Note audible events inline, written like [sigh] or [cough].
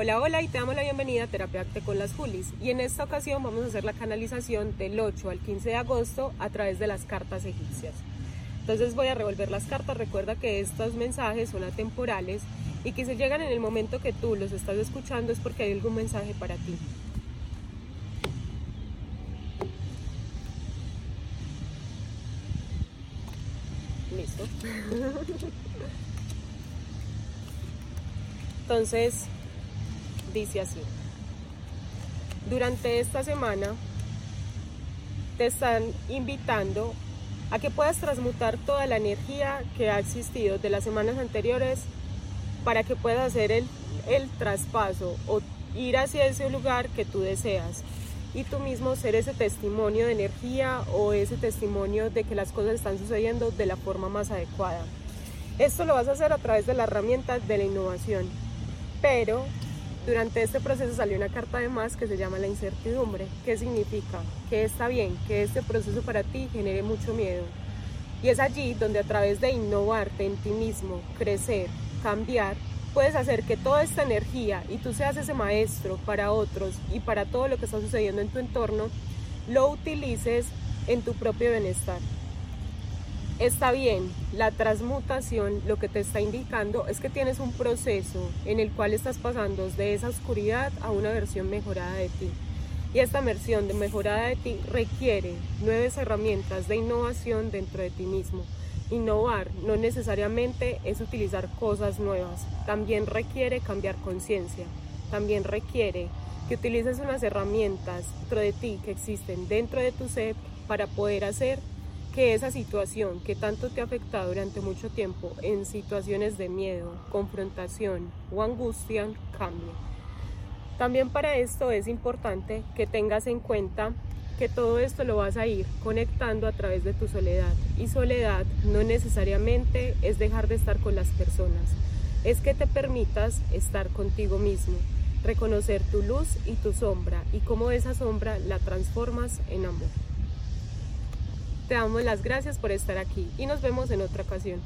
Hola, hola y te damos la bienvenida a Terapia con las Julis. Y en esta ocasión vamos a hacer la canalización del 8 al 15 de agosto a través de las cartas egipcias. Entonces voy a revolver las cartas. Recuerda que estos mensajes son atemporales y que si llegan en el momento que tú los estás escuchando es porque hay algún mensaje para ti. Listo. [laughs] Entonces, dice así. Durante esta semana te están invitando a que puedas transmutar toda la energía que ha existido de las semanas anteriores para que puedas hacer el, el traspaso o ir hacia ese lugar que tú deseas y tú mismo ser ese testimonio de energía o ese testimonio de que las cosas están sucediendo de la forma más adecuada. Esto lo vas a hacer a través de la herramienta de la innovación, pero durante este proceso salió una carta de más que se llama la incertidumbre. ¿Qué significa? Que está bien, que este proceso para ti genere mucho miedo. Y es allí donde a través de innovarte en ti mismo, crecer, cambiar, puedes hacer que toda esta energía y tú seas ese maestro para otros y para todo lo que está sucediendo en tu entorno, lo utilices en tu propio bienestar. Está bien, la transmutación lo que te está indicando es que tienes un proceso en el cual estás pasando de esa oscuridad a una versión mejorada de ti. Y esta versión de mejorada de ti requiere nuevas herramientas de innovación dentro de ti mismo. Innovar no necesariamente es utilizar cosas nuevas, también requiere cambiar conciencia, también requiere que utilices unas herramientas dentro de ti que existen dentro de tu ser para poder hacer que esa situación que tanto te ha afectado durante mucho tiempo en situaciones de miedo, confrontación o angustia cambie. También para esto es importante que tengas en cuenta que todo esto lo vas a ir conectando a través de tu soledad. Y soledad no necesariamente es dejar de estar con las personas, es que te permitas estar contigo mismo, reconocer tu luz y tu sombra y cómo esa sombra la transformas en amor. Te damos las gracias por estar aquí y nos vemos en otra ocasión.